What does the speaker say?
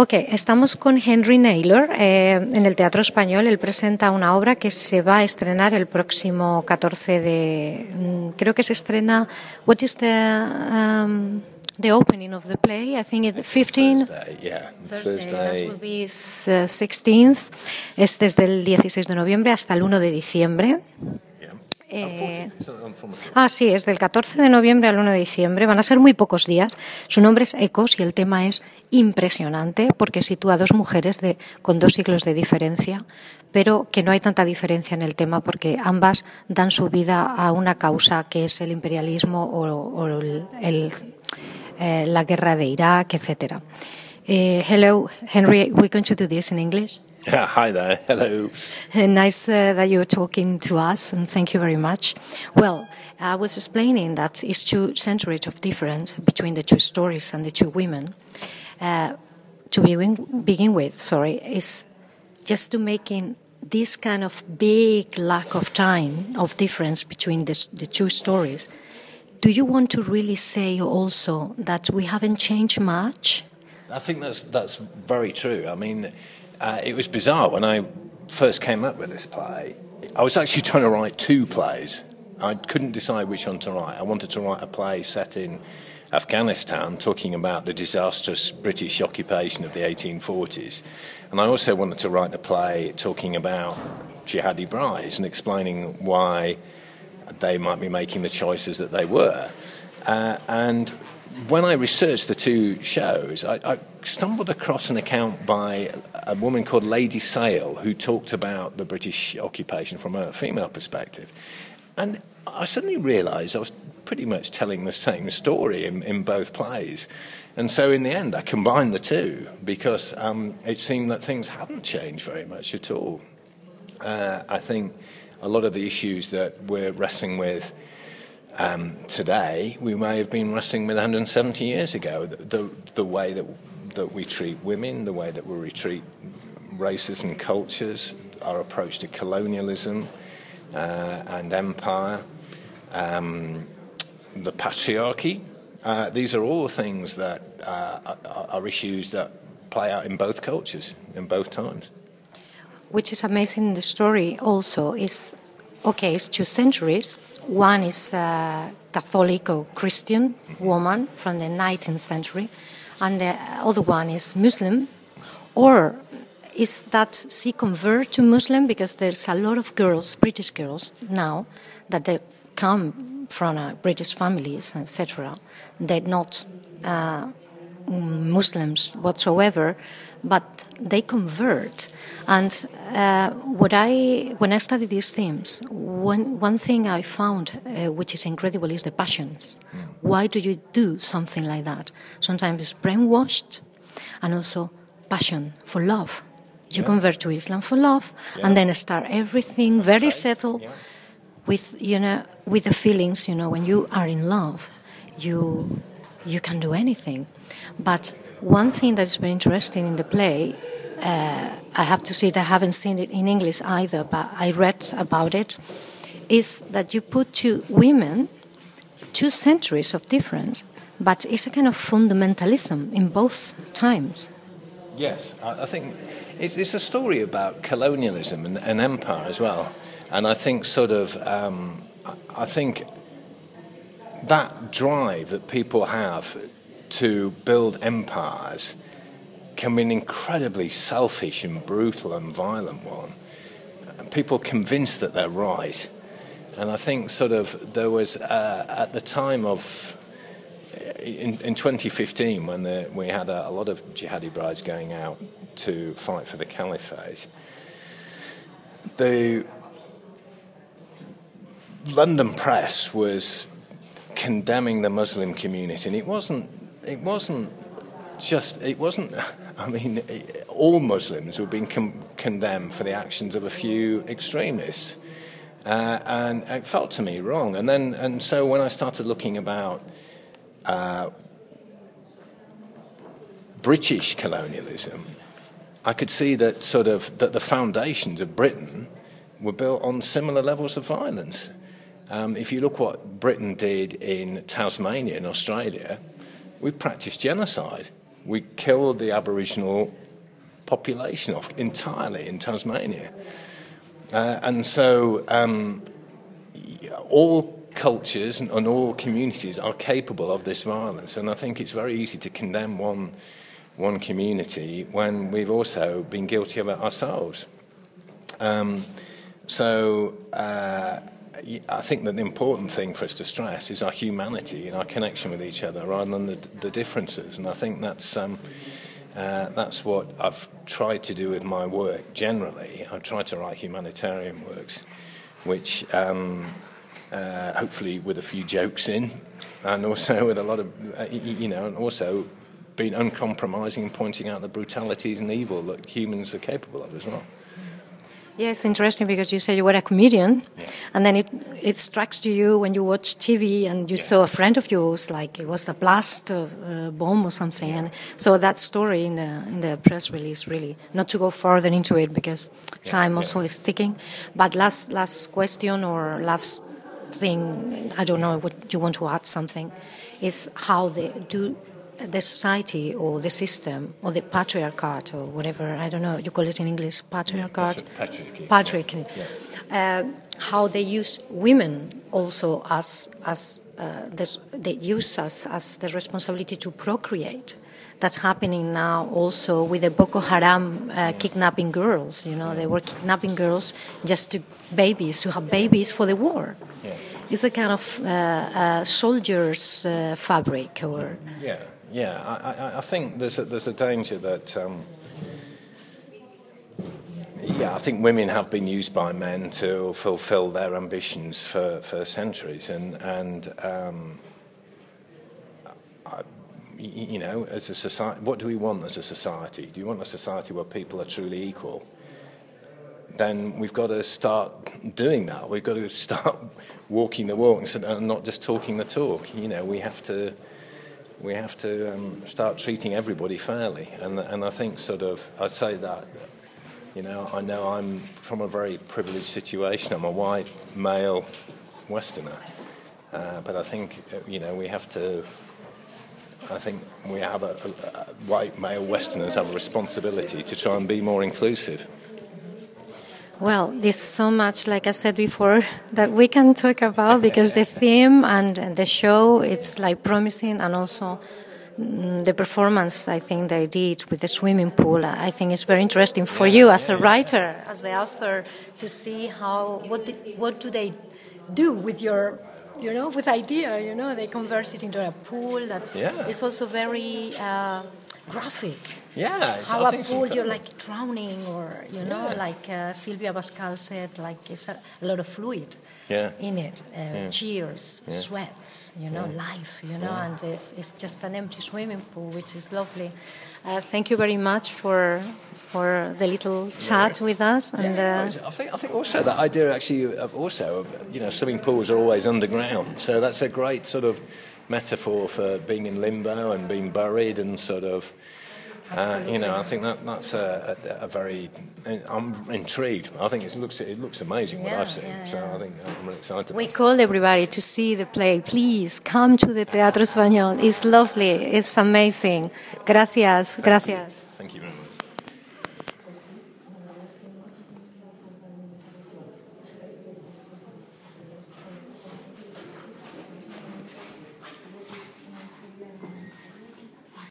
Ok, estamos con Henry Naylor eh, en el Teatro Español. Él presenta una obra que se va a estrenar el próximo 14 de. mm, Creo que se estrena. What is the um, the opening of the play? I think it's 15. Thursday, yeah. Thursday, will be s- uh, 16th. Es desde el 16 de noviembre hasta el 1 de diciembre. Yeah. Eh, Ah, sí, es del 14 de noviembre al 1 de diciembre. Van a ser muy pocos días. Su nombre es Ecos y el tema es impresionante porque sitúa a dos mujeres de, con dos siglos de diferencia, pero que no hay tanta diferencia en el tema porque ambas dan su vida a una causa que es el imperialismo o, o el- el, eh, la guerra de Irak, etc. Eh, hello, Henry. We're going to do this in English. Hi there. Hello. Uh, Nice uh, that you're talking to us, and thank you very much. Well, I was explaining that it's two centuries of difference between the two stories and the two women. Uh, to begin, begin with, sorry, is just to making this kind of big lack of time of difference between the, the two stories. Do you want to really say also that we haven't changed much? I think that's that's very true. I mean, uh, it was bizarre when I first came up with this play. I was actually trying to write two plays. I couldn't decide which one to write. I wanted to write a play set in Afghanistan, talking about the disastrous British occupation of the 1840s, and I also wanted to write a play talking about jihadi brides and explaining why they might be making the choices that they were. Uh, and when I researched the two shows, I, I stumbled across an account by a woman called Lady Sale who talked about the British occupation from a female perspective. And I suddenly realised I was pretty much telling the same story in, in both plays. And so in the end, I combined the two because um, it seemed that things hadn't changed very much at all. Uh, I think a lot of the issues that we're wrestling with um, today, we may have been wrestling with 170 years ago. The, the, the way that, that we treat women, the way that we treat races and cultures, our approach to colonialism uh, and empire, um, the patriarchy. Uh, these are all things that uh, are, are issues that play out in both cultures, in both times. which is amazing in the story also is okay it's two centuries one is a catholic or christian woman from the 19th century and the other one is muslim or is that she convert to muslim because there's a lot of girls british girls now that they come from british families etc they're not uh, Muslims whatsoever, but they convert. And uh, what I, when I study these themes, one, one thing I found uh, which is incredible is the passions. Why do you do something like that? Sometimes it's brainwashed, and also passion for love. You convert to Islam for love, and then start everything very settled yeah. with you know with the feelings you know when you are in love you you can do anything but one thing that's very interesting in the play uh, i have to say that i haven't seen it in english either but i read about it is that you put two women two centuries of difference but it's a kind of fundamentalism in both times Yes, I, think it's, it's a story about colonialism and, and empire as well. And I think sort of, um, I think that drive that people have to build empires can be an incredibly selfish and brutal and violent one. People convinced that they're right. And I think sort of there was, uh, at the time of in, in 2015, when the, we had a, a lot of jihadi brides going out to fight for the caliphate, the London press was condemning the Muslim community, and it wasn't. It wasn't just. It wasn't. I mean, all Muslims were being con- condemned for the actions of a few extremists, uh, and it felt to me wrong. And then, and so when I started looking about uh, British colonialism, I could see that sort of that the foundations of Britain were built on similar levels of violence. Um, if you look what Britain did in Tasmania in Australia, we practiced genocide. we killed the Aboriginal population off entirely in Tasmania. Uh, and so um, all cultures and, and, all communities are capable of this violence. And I think it's very easy to condemn one, one community when we've also been guilty of it ourselves. Um, so uh, I think that the important thing for us to stress is our humanity and our connection with each other rather than the, the differences. And I think that's. Um, uh, that's what I've tried to do with my work generally. I've tried to write humanitarian works, which um, uh, hopefully with a few jokes in, and also with a lot of, uh, you know, and also being uncompromising and pointing out the brutalities and evil that humans are capable of as well. Yeah, it's interesting because you say you were a comedian, yeah. and then it it strikes to you when you watch TV and you yeah. saw a friend of yours, like it was a blast of a bomb or something, yeah. and so that story in the in the press release really not to go further into it because time also is ticking. But last last question or last thing, I don't know what you want to add something, is how they do the society or the system or the patriarchate or whatever I don't know you call it in English patriarchate? Yeah, patriarchy, patriarchy. Yeah. uh, how they use women also as as uh, the, they use us as the responsibility to procreate. That's happening now also with the Boko Haram uh, kidnapping girls you know they were kidnapping girls just to babies to have babies for the war. Yeah. it's a kind of uh, uh, soldier's uh, fabric or yeah yeah, I, I, think there's a, there's a danger that. Um, yeah, I think women have been used by men to fulfil their ambitions for, for centuries, and and um, I, you know, as a society, what do we want as a society? Do you want a society where people are truly equal? Then we've got to start doing that. We've got to start walking the walk and not just talking the talk. You know, we have to we have to um, start treating everybody fairly. And, and I think, sort of, I'd say that, you know, I know I'm from a very privileged situation. I'm a white male Westerner. Uh, but I think, uh, you know, we have to. I think we have a, a, a white male Westerners have a responsibility to try and be more inclusive. Well, there's so much, like I said before, that we can talk about because the theme and the show it's like promising, and also mm, the performance I think they did with the swimming pool. I think it's very interesting for you as a writer, as the author, to see how what what do they do with your you know with idea. You know, they convert it into a pool that yeah. is also very. Uh, graphic. Yeah, how a pool you're like drowning, or you know, yeah. like uh, Sylvia Pascal said, like it's a, a lot of fluid yeah. in it, uh, yeah. cheers, sweats, you know, life, you know, and it's, it's just an empty swimming pool, which is lovely. Uh, thank you very much for for the little chat with us. And uh, I think I think also that idea actually also you know swimming pools are always underground, so that's a great sort of metaphor for being in limbo and being buried and sort of. Uh, you know, I think that that's a, a, a, very. I'm intrigued. I think it looks it looks amazing yeah, what I've seen. Yeah, yeah. So I think I'm really excited. We call everybody to see the play. Please come to the Teatro Español. It's lovely. It's amazing. Gracias. Gracias.